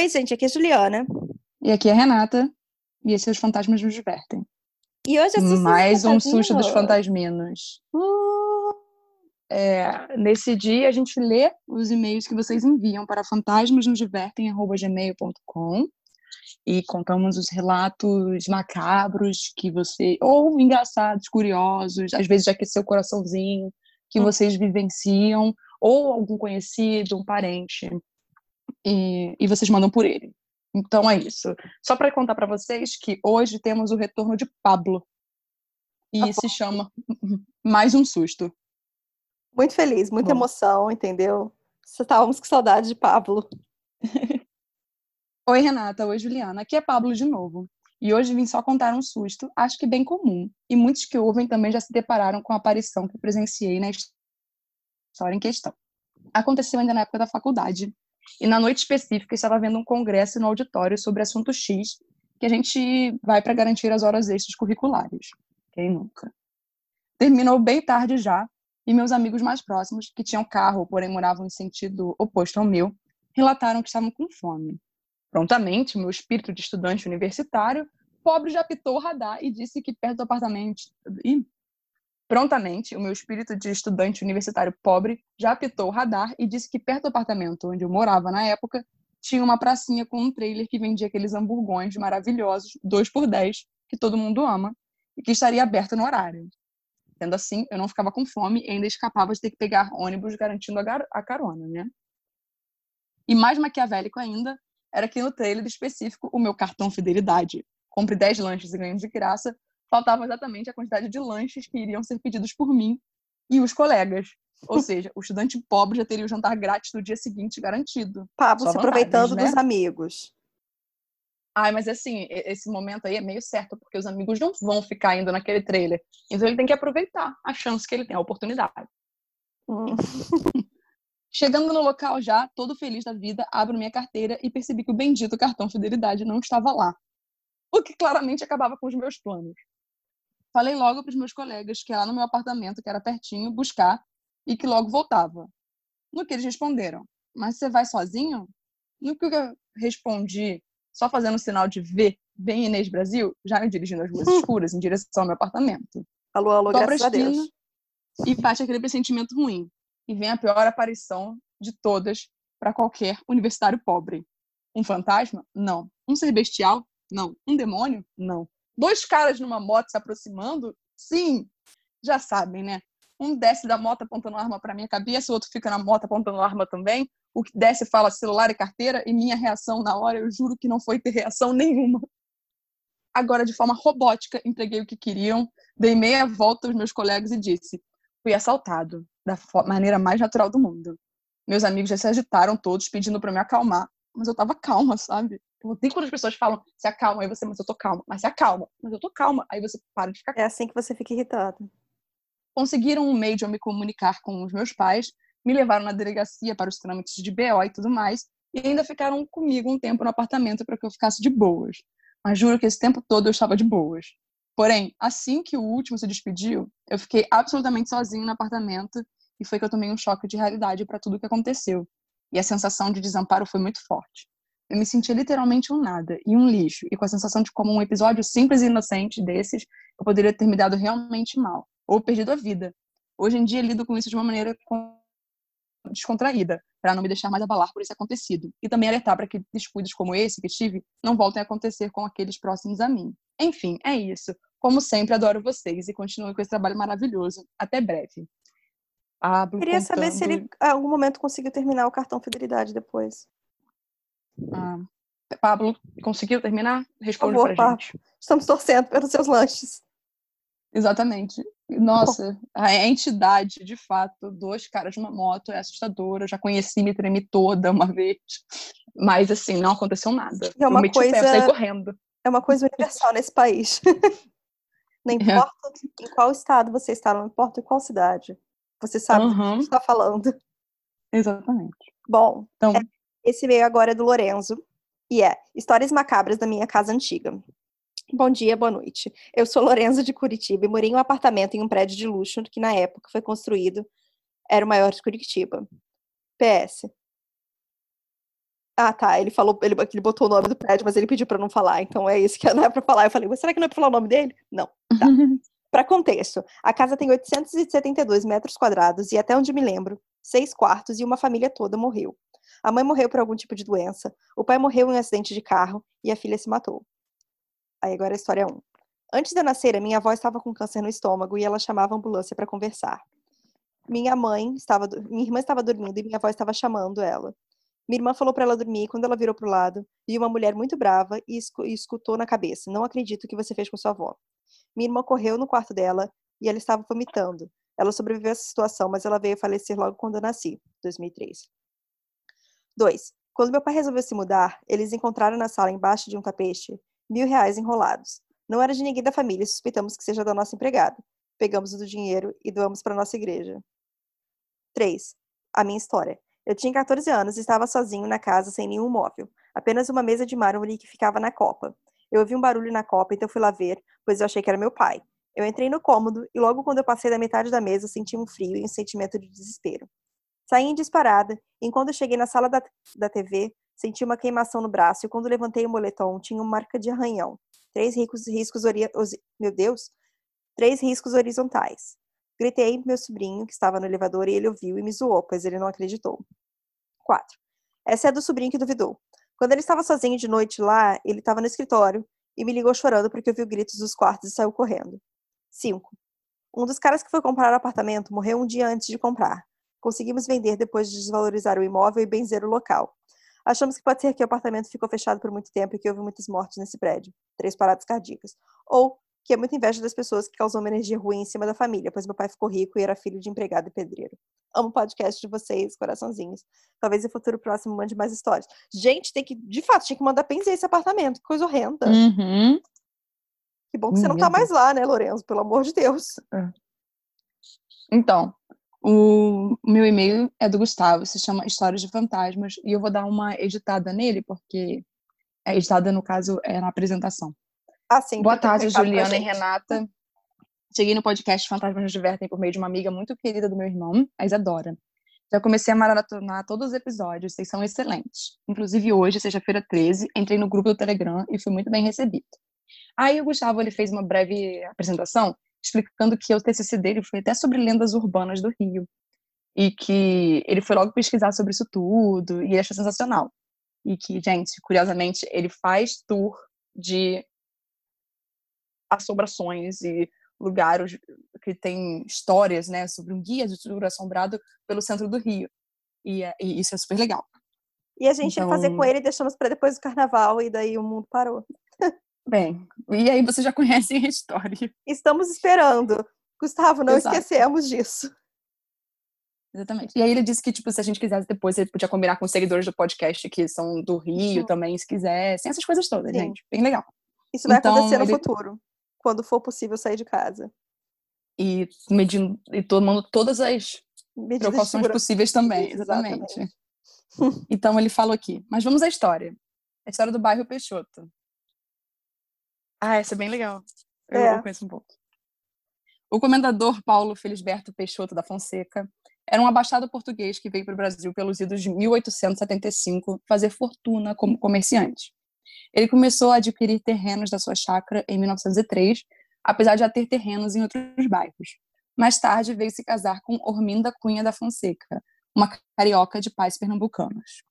Oi, gente, aqui é a Juliana. E aqui é a Renata. E esses fantasmas nos divertem. E hoje é Mais um susto dos fantasminos. Uh! É, nesse dia a gente lê os e-mails que vocês enviam para fantasmasnosdivertem.gmail.com e contamos os relatos macabros que você ou engraçados, curiosos, às vezes já aqueceu o coraçãozinho que hum. vocês vivenciam ou algum conhecido, um parente e, e vocês mandam por ele. Então é isso. Só para contar para vocês que hoje temos o retorno de Pablo e ah, se chama Mais um Susto. Muito feliz, muita bom. emoção, entendeu? Estávamos com saudade de Pablo. Oi, Renata. Oi, Juliana. Aqui é Pablo de novo. E hoje vim só contar um susto, acho que bem comum. E muitos que ouvem também já se depararam com a aparição que presenciei na história em questão. Aconteceu ainda na época da faculdade. E na noite específica estava havendo um congresso no auditório sobre assunto X, que a gente vai para garantir as horas extras curriculares. Quem nunca? Terminou bem tarde já, e meus amigos mais próximos, que tinham carro, porém moravam em sentido oposto ao meu, relataram que estavam com fome. Prontamente, meu espírito de estudante universitário, pobre já pitou o radar e disse que perto do apartamento. Ih. Prontamente, o meu espírito de estudante universitário pobre já apitou o radar e disse que perto do apartamento onde eu morava na época tinha uma pracinha com um trailer que vendia aqueles hamburgões maravilhosos, dois por dez, que todo mundo ama, e que estaria aberto no horário. Sendo assim, eu não ficava com fome e ainda escapava de ter que pegar ônibus garantindo a, carona, né? E mais maquiavélico ainda, era que no trailer específico, o meu cartão fidelidade, compre 10 lanches e ganhe de graça, faltava exatamente a quantidade de lanches que iriam ser pedidos por mim e os colegas. Ou seja, o estudante pobre já teria o jantar grátis no dia seguinte garantido. Pablo se aproveitando né? dos amigos. Ai, mas assim, esse momento aí é meio certo, porque os amigos não vão ficar indo naquele trailer. Então ele tem que aproveitar a chance que ele tem, a oportunidade. Hum. Chegando no local já, todo feliz da vida, abro minha carteira e percebi que o bendito cartão fidelidade não estava lá. O que claramente acabava com os meus planos. Falei logo para os meus colegas que ia lá no meu apartamento, que era pertinho, buscar e que logo voltava. No que eles responderam: Mas você vai sozinho? No que eu respondi, só fazendo sinal de V, bem Inês Brasil, já me dirigindo às ruas escuras em direção ao meu apartamento. Alô, alô, Dobra graças a Deus. E bate aquele pressentimento ruim. E vem a pior aparição de todas para qualquer universitário pobre. Um fantasma? Não. Um ser bestial? Não. Um demônio? Não. Dois caras numa moto se aproximando? Sim, já sabem, né? Um desce da moto apontando arma para minha cabeça, o outro fica na moto apontando arma também. O que desce fala celular e carteira, e minha reação na hora, eu juro que não foi ter reação nenhuma. Agora, de forma robótica, entreguei o que queriam, dei meia volta aos meus colegas e disse: fui assaltado, da maneira mais natural do mundo. Meus amigos já se agitaram todos, pedindo para me acalmar, mas eu tava calma, sabe? Odeio quando as pessoas falam, se acalma, aí você, mas eu tô calma, mas se acalma, mas eu tô calma, aí você para de ficar calma. É assim que você fica irritado. Conseguiram um meio de eu me comunicar com os meus pais, me levaram na delegacia para os trâmites de BO e tudo mais, e ainda ficaram comigo um tempo no apartamento para que eu ficasse de boas. Mas juro que esse tempo todo eu estava de boas. Porém, assim que o último se despediu, eu fiquei absolutamente sozinho no apartamento e foi que eu tomei um choque de realidade para tudo o que aconteceu. E a sensação de desamparo foi muito forte. Eu me sentia literalmente um nada e um lixo, e com a sensação de como um episódio simples e inocente desses, eu poderia ter me dado realmente mal, ou perdido a vida. Hoje em dia, lido com isso de uma maneira descontraída, para não me deixar mais abalar por esse acontecido, e também alertar para que descuidos como esse que tive não voltem a acontecer com aqueles próximos a mim. Enfim, é isso. Como sempre, adoro vocês e continuo com esse trabalho maravilhoso. Até breve. Pablo Queria contando... saber se ele, em algum momento, conseguiu terminar o cartão fidelidade depois. Ah, Pablo, conseguiu terminar? Responde Por favor, pra Pablo. gente. Estamos torcendo pelos seus lanches. Exatamente. Nossa, a entidade, de fato, dois caras de uma moto é assustadora. Eu já conheci, me tremi toda uma vez. Mas, assim, não aconteceu nada. É uma eu coisa... Pé, saí correndo. É uma coisa universal nesse país. não é. importa é. em qual estado você está, não importa em qual cidade. Você sabe uhum. o que está falando. Exatamente. Bom, então, é esse veio agora é do Lorenzo e é Histórias Macabras da Minha Casa Antiga. Bom dia, boa noite. Eu sou Lorenzo de Curitiba e morei em um apartamento em um prédio de luxo que na época foi construído, era o maior de Curitiba. PS. Ah, tá. Ele falou, ele, ele botou o nome do prédio, mas ele pediu para não falar. Então é isso que não é para falar. Eu falei, mas será que não é para falar o nome dele? Não. Tá. para contexto, a casa tem 872 metros quadrados e até onde me lembro, seis quartos e uma família toda morreu. A mãe morreu por algum tipo de doença, o pai morreu em um acidente de carro e a filha se matou. Aí agora a história 1. Antes de eu nascer, a minha avó estava com câncer no estômago e ela chamava a ambulância para conversar. Minha mãe estava, minha irmã estava dormindo e minha avó estava chamando ela. Minha irmã falou para ela dormir quando ela virou para o lado, viu uma mulher muito brava e escutou na cabeça: Não acredito que você fez com sua avó. Minha irmã correu no quarto dela e ela estava vomitando. Ela sobreviveu a essa situação, mas ela veio a falecer logo quando eu nasci, 2003. 2. Quando meu pai resolveu se mudar, eles encontraram na sala embaixo de um tapete mil reais enrolados. Não era de ninguém da família, suspeitamos que seja da nossa empregada. Pegamos o do dinheiro e doamos para nossa igreja. 3. A minha história. Eu tinha 14 anos e estava sozinho na casa sem nenhum móvel, apenas uma mesa de mármore que ficava na copa. Eu ouvi um barulho na copa, então fui lá ver, pois eu achei que era meu pai. Eu entrei no cômodo e logo quando eu passei da metade da mesa, senti um frio e um sentimento de desespero. Saí em disparada, e cheguei na sala da, da TV, senti uma queimação no braço e quando levantei o moletom, tinha uma marca de arranhão. Três riscos, riscos meu Deus, três riscos horizontais. Gritei pro meu sobrinho, que estava no elevador, e ele ouviu e me zoou, pois ele não acreditou. 4. Essa é do sobrinho que duvidou. Quando ele estava sozinho de noite lá, ele estava no escritório e me ligou chorando porque ouviu gritos dos quartos e saiu correndo. 5. Um dos caras que foi comprar o apartamento morreu um dia antes de comprar. Conseguimos vender depois de desvalorizar o imóvel e benzer o local. Achamos que pode ser que o apartamento ficou fechado por muito tempo e que houve muitas mortes nesse prédio. Três paradas cardíacas. Ou que é muita inveja das pessoas que causou uma energia ruim em cima da família, pois meu pai ficou rico e era filho de empregado e pedreiro. Amo o podcast de vocês, coraçãozinhos. Talvez em futuro próximo mande mais histórias. Gente, tem que, de fato, tinha que mandar benzer esse apartamento. Que coisa horrenda. Uhum. Que bom que você não tá mais lá, né, Lorenzo? Pelo amor de Deus. É. Então, o meu e-mail é do Gustavo, se chama Histórias de Fantasmas, e eu vou dar uma editada nele, porque é editada, no caso, é na apresentação. Ah, sim. Boa tarde, Juliana e Renata. Cheguei no podcast Fantasmas nos Divertem por meio de uma amiga muito querida do meu irmão, a Isadora. Já comecei a maratonar todos os episódios, vocês são excelentes. Inclusive hoje, sexta-feira 13, entrei no grupo do Telegram e fui muito bem recebido. Aí o Gustavo ele fez uma breve apresentação explicando que o TCC dele foi até sobre lendas urbanas do Rio e que ele foi logo pesquisar sobre isso tudo e ele achou sensacional. E que, gente, curiosamente, ele faz tour de assombrações e lugares que tem histórias, né, sobre um guia de tour assombrado pelo centro do Rio. E, é, e isso é super legal. E a gente então... ia fazer com então ele, deixamos para depois do carnaval e daí o mundo parou. Bem, e aí você já conhece a história. Estamos esperando. Gustavo, não Exato. esquecemos disso. Exatamente. E aí ele disse que, tipo, se a gente quisesse depois, ele podia combinar com os seguidores do podcast que são do Rio também, se quisessem. Essas coisas todas, Sim. gente. Bem legal. Isso vai então, acontecer no ele... futuro quando for possível sair de casa. E medindo e tomando todas as Medidas precauções possíveis também, exatamente. exatamente. então ele falou aqui. Mas vamos à história. A história do bairro Peixoto. Ah, essa é bem legal. Eu, é. eu conheço um pouco. O comendador Paulo Felisberto Peixoto da Fonseca era um abastado português que veio para o Brasil pelos idos de 1875 fazer fortuna como comerciante. Ele começou a adquirir terrenos da sua chácara em 1903, apesar de já ter terrenos em outros bairros. Mais tarde, veio se casar com Orminda Cunha da Fonseca, uma carioca de pais pernambucanos.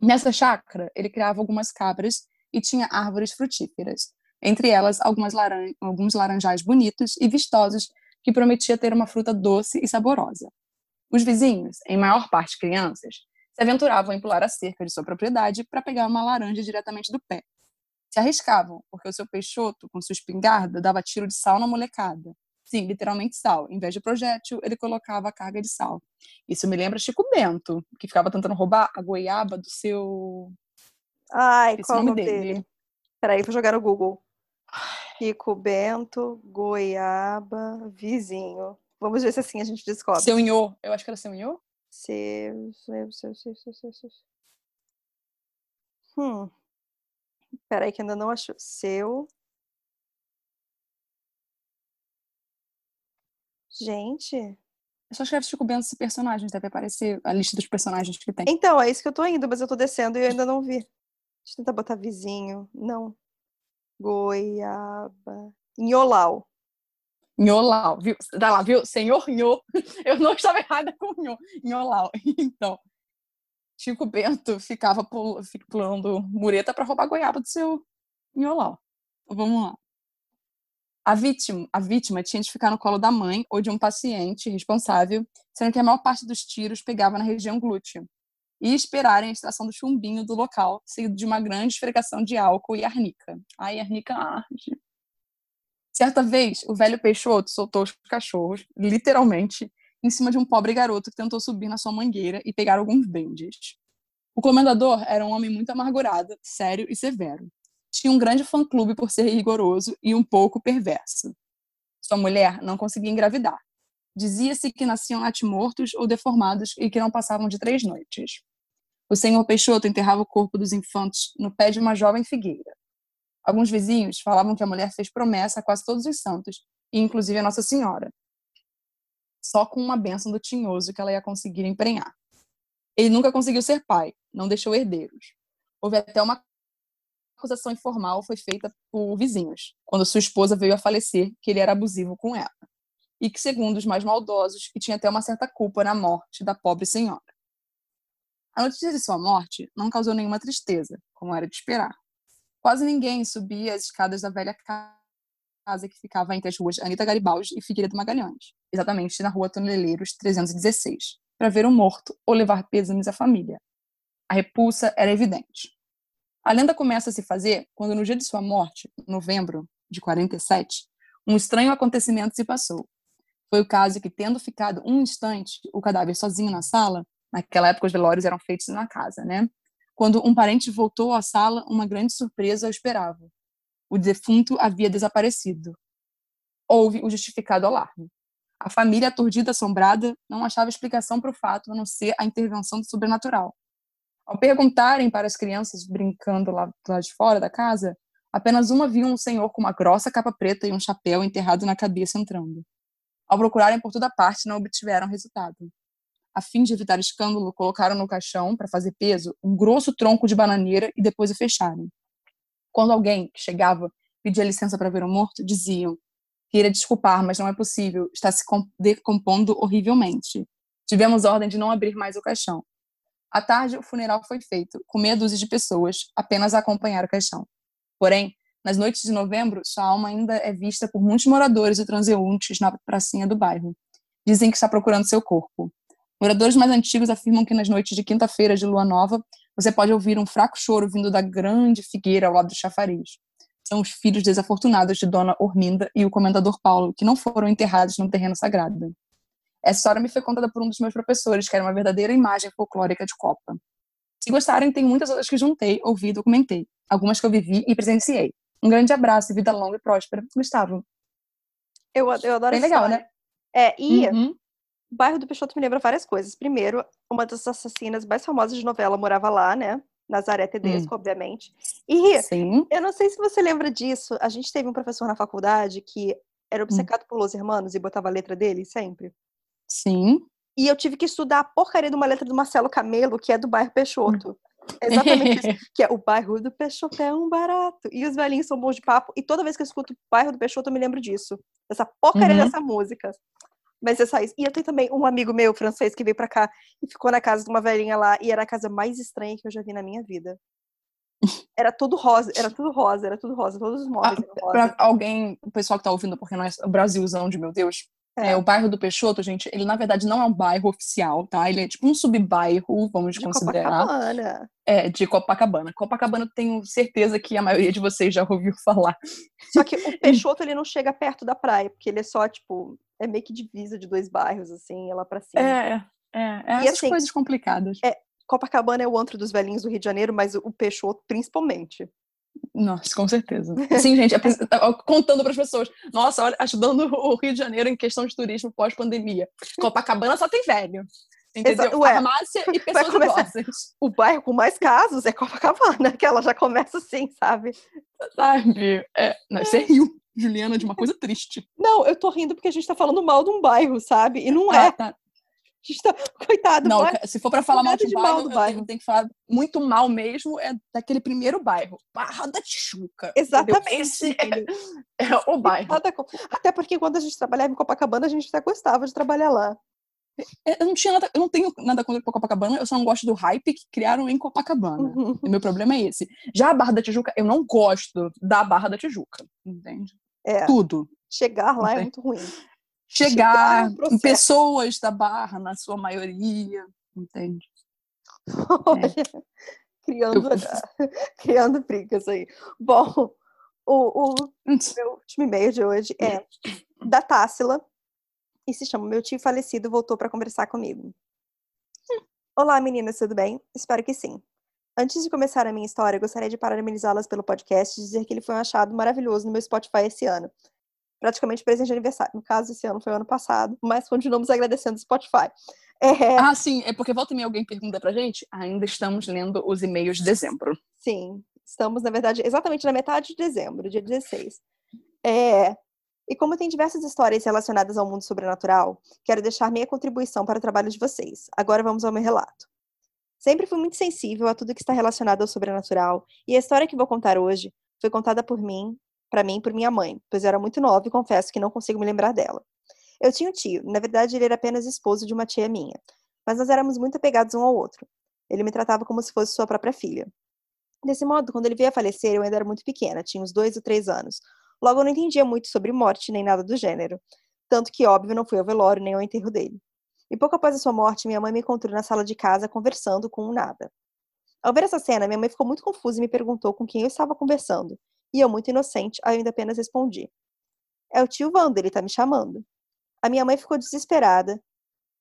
Nessa chácara, ele criava algumas cabras e tinha árvores frutíferas, entre elas laran alguns laranjais bonitos e vistosos que prometia ter uma fruta doce e saborosa. Os vizinhos, em maior parte crianças, se aventuravam em pular a cerca de sua propriedade para pegar uma laranja diretamente do pé. Se arriscavam, porque o seu peixoto, com sua espingarda, dava tiro de sal na molecada. Sim, literalmente sal. Em vez de projétil, ele colocava a carga de sal. Isso me lembra Chico Bento, que ficava tentando roubar a goiaba do seu. Ai, Esse qual é o nome dele? dele? Peraí, vou jogar no Google. Chico Bento, goiaba, vizinho. Vamos ver se assim a gente descobre. Seu Inhô. Eu acho que era seu Inhô. Seu, seu, seu, seu, seu, seu, seu. Hum. Peraí que ainda não achou. Seu. Gente. Eu só escrevo Chico Bento personagens, deve aparecer a lista dos personagens que tem. Então, é isso que eu tô indo, mas eu tô descendo e eu ainda não vi. Deixa eu tentar botar vizinho. Não. Goiaba. Nholau. Nholau, viu? Tá lá, viu? Senhor Nhô. Eu não estava errada com Nhô. Nholau. Então, Chico Bento ficava pulando mureta para roubar goiaba do seu Nholau. Vamos lá. A vítima, a vítima tinha de ficar no colo da mãe ou de um paciente responsável, sendo que a maior parte dos tiros pegava na região glútea, e esperarem a extração do chumbinho do local, seguido de uma grande esfregação de álcool e arnica. Ai, arnica arde. Certa vez, o velho Peixoto soltou os cachorros, literalmente, em cima de um pobre garoto que tentou subir na sua mangueira e pegar alguns bendes. O comendador era um homem muito amargurado, sério e severo. Tinha um grande fã-clube por ser rigoroso e um pouco perverso. Sua mulher não conseguia engravidar. Dizia-se que nasciam natimortos ou deformados e que não passavam de três noites. O senhor Peixoto enterrava o corpo dos infantes no pé de uma jovem figueira. Alguns vizinhos falavam que a mulher fez promessa a quase todos os santos, e inclusive a Nossa Senhora. Só com uma bênção do tinhoso que ela ia conseguir emprenhar. Ele nunca conseguiu ser pai, não deixou herdeiros. Houve até uma acusação informal foi feita por vizinhos, quando sua esposa veio a falecer, que ele era abusivo com ela. E que, segundo os mais maldosos, que tinha até uma certa culpa na morte da pobre senhora. A notícia de sua morte não causou nenhuma tristeza, como era de esperar. Quase ninguém subia as escadas da velha casa que ficava entre as ruas Anita Garibaldi e Figueiredo Magalhães, exatamente na rua Toneleiros 316, para ver um morto ou levar pêsames à família. A repulsa era evidente. A lenda começa a se fazer quando, no dia de sua morte, novembro de 47, um estranho acontecimento se passou. Foi o caso que, tendo ficado um instante o cadáver sozinho na sala, naquela época os velórios eram feitos na casa, né? Quando um parente voltou à sala, uma grande surpresa o esperava. O defunto havia desaparecido. Houve o justificado alarme. A família, aturdida, assombrada, não achava explicação para o fato a não ser a intervenção do sobrenatural. Ao perguntarem para as crianças brincando lá lado de fora da casa, apenas uma viu um senhor com uma grossa capa preta e um chapéu enterrado na cabeça entrando. Ao procurarem por toda parte, não obtiveram resultado a fim de evitar escândalo, colocaram no caixão, para fazer peso, um grosso tronco de bananeira e depois o fecharam. Quando alguém que chegava pedia licença para ver o morto, diziam: Queria desculpar, mas não é possível, está se decompondo horrivelmente. Tivemos ordem de não abrir mais o caixão. À tarde, o funeral foi feito, com meia dúzia de pessoas, apenas a acompanhar o caixão. Porém, nas noites de novembro, sua alma ainda é vista por muitos moradores e transeuntes na pracinha do bairro. Dizem que está procurando seu corpo. Moradores mais antigos afirmam que nas noites de quinta-feira de lua nova, você pode ouvir um fraco choro vindo da grande figueira ao lado do chafariz. São os filhos desafortunados de Dona Orminda e o comendador Paulo, que não foram enterrados no terreno sagrado. Essa história me foi contada por um dos meus professores, que era uma verdadeira imagem folclórica de Copa. Se gostarem, tem muitas outras que juntei, ouvi e documentei. Algumas que eu vivi e presenciei. Um grande abraço e vida longa e próspera. Gustavo. Eu, eu adoro Bem legal, né? É, e uhum. O bairro do Peixoto me lembra várias coisas. Primeiro, uma das assassinas mais famosas de novela morava lá, né? Nazaré Tedesco, hum. obviamente. E Sim. eu não sei se você lembra disso. A gente teve um professor na faculdade que era hum. obcecado hum. por Los Hermanos e botava a letra dele sempre. Sim. E eu tive que estudar a porcaria de uma letra do Marcelo Camelo, que é do bairro Peixoto. Hum. Exatamente isso. Que é o bairro do Peixoto é um barato. E os velhinhos são bons de papo. E toda vez que eu escuto o bairro do Peixoto, eu me lembro disso. Essa porcaria uhum. dessa música. Mas é só isso. E eu tenho também um amigo meu, francês, que veio pra cá e ficou na casa de uma velhinha lá. E era a casa mais estranha que eu já vi na minha vida. Era tudo rosa, era tudo rosa, era tudo rosa, todos os móveis ah, eram rosa. Pra alguém, o pessoal que tá ouvindo, porque nós, o Brasilzão de meu Deus, é. é. o bairro do Peixoto, gente, ele na verdade não é um bairro oficial, tá? Ele é tipo um subbairro, vamos de considerar. Copacabana. É, de Copacabana. Copacabana tenho certeza que a maioria de vocês já ouviu falar. Só que o Peixoto ele não chega perto da praia, porque ele é só tipo é meio que divisa de dois bairros, assim, lá pra cima. É, é, é essas assim, coisas complicadas. É, Copacabana é o antro dos velhinhos do Rio de Janeiro, mas o Peixoto principalmente. Nossa, com certeza. Sim, gente, contando para as pessoas. Nossa, olha, ajudando o Rio de Janeiro em questão de turismo pós-pandemia. Copacabana só tem velho. Entendeu? Ué, Farmácia e pessoas começar, idosas. O bairro com mais casos é Copacabana, que ela já começa assim, sabe? Sabe? É, não, você riu. Juliana, de uma coisa triste. Não, eu tô rindo porque a gente tá falando mal de um bairro, sabe? E não ah, é. Tá. Tá... Coitado, Não, bairro. se for para falar mal de de bairro, mal do bairro. tem que falar muito mal mesmo, é daquele primeiro bairro, Barra da Tijuca. Exatamente. Esse é, é o bairro. Até porque quando a gente trabalhava em Copacabana, a gente até gostava de trabalhar lá. É, Eu não, tinha nada, eu não tenho nada contra Copacabana, eu só não gosto do hype que criaram em Copacabana. Uhum. O meu problema é esse. Já a Barra da Tijuca, eu não gosto da Barra da Tijuca, entende? É, Tudo. chegar lá é muito ruim. Chegar, é um processo. pessoas da Barra, na sua maioria, entende? Olha, criando, criando brigas aí. Bom, o, o meu último e-mail de hoje é da Tássila e se chama Meu tio falecido voltou para conversar comigo. Olá, meninas, tudo bem? Espero que sim. Antes de começar a minha história, gostaria de parabenizá-las pelo podcast e dizer que ele foi um achado maravilhoso no meu Spotify esse ano. Praticamente presente de aniversário. No caso, esse ano foi o ano passado, mas continuamos agradecendo o Spotify. É, Ah, sim, é porque volta e meia alguém pergunta pra gente, ainda estamos lendo os e-mails de dezembro. Sim, estamos, na verdade, exatamente na metade de dezembro, dia 16. É, e como tem diversas histórias relacionadas ao mundo sobrenatural, quero deixar minha contribuição para o trabalho de vocês. Agora vamos ao meu relato. Sempre fui muito sensível a tudo que está relacionado ao sobrenatural, e a história que vou contar hoje foi contada por mim, para mim, por minha mãe, pois eu era muito nova e confesso que não consigo me lembrar dela. Eu tinha um tio, na verdade ele era apenas esposo de uma tia minha, mas nós éramos muito apegados um ao outro. Ele me tratava como se fosse sua própria filha. Desse modo, quando ele veio a falecer, eu ainda era muito pequena, tinha uns dois ou três anos. Logo, eu não entendia muito sobre morte nem nada do gênero. Tanto que, óbvio, não fui ao velório nem ao enterro dele. E pouco após a sua morte, minha mãe me encontrou na sala de casa conversando com um nada. Ao ver essa cena, minha mãe ficou muito confusa e me perguntou com quem eu estava conversando. E eu, muito inocente, ainda apenas respondi: É o tio Wanda, ele tá me chamando. A minha mãe ficou desesperada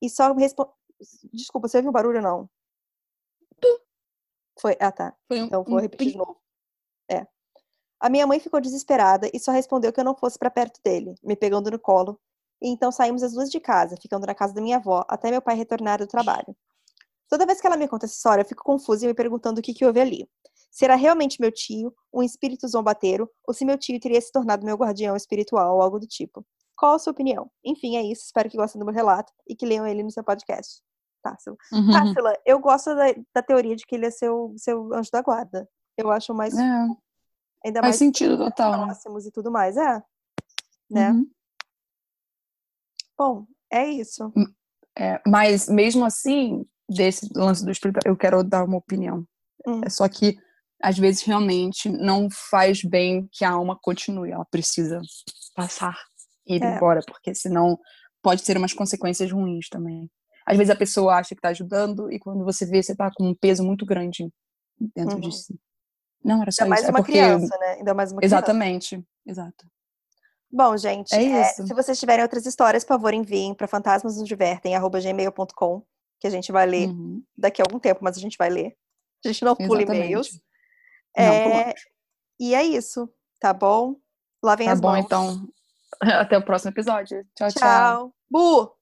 e só respondeu. Desculpa, você ouviu um barulho ou não? Foi. Ah, tá. Foi um, Então vou um repetir de novo. É. A minha mãe ficou desesperada e só respondeu que eu não fosse para perto dele, me pegando no colo. E então saímos as duas de casa, ficando na casa da minha avó, até meu pai retornar do trabalho. Toda vez que ela me conta essa história, eu fico confusa e me perguntando o que, que houve ali. Se era realmente meu tio, um espírito zombateiro, ou se meu tio teria se tornado meu guardião espiritual ou algo do tipo. Qual a sua opinião? Enfim, é isso. Espero que gostem do meu relato e que leiam ele no seu podcast. Tássila. Uhum. Tássila, eu gosto da, da teoria de que ele é seu, seu anjo da guarda. Eu acho mais. É, ainda faz mais sentido total, né? próximos e tudo mais, é. Né? Uhum. Bom, é isso. É, mas mesmo assim, desse lance do espírito, eu quero dar uma opinião. Hum. É só que às vezes realmente não faz bem que a alma continue, ela precisa passar e ir É. embora, porque senão pode ter umas consequências ruins também. Às vezes a pessoa acha que está ajudando e quando você vê, você tá com um peso muito grande dentro Uhum. de si. Não, era só Ainda mais isso. uma é porque... criança, né? Ainda mais uma criança. Exatamente, exato. Bom, gente, É é, se vocês tiverem outras histórias, por favor, enviem para fantasmasnosdivertem.gmail.com, que a gente vai ler Uhum, daqui a algum tempo, mas a gente vai ler. A gente não pula e-mails. É, e é isso, tá bom? Lavem Tá as bom, mãos. então. Até o próximo episódio. Tchau, tchau. Tchau. Bu!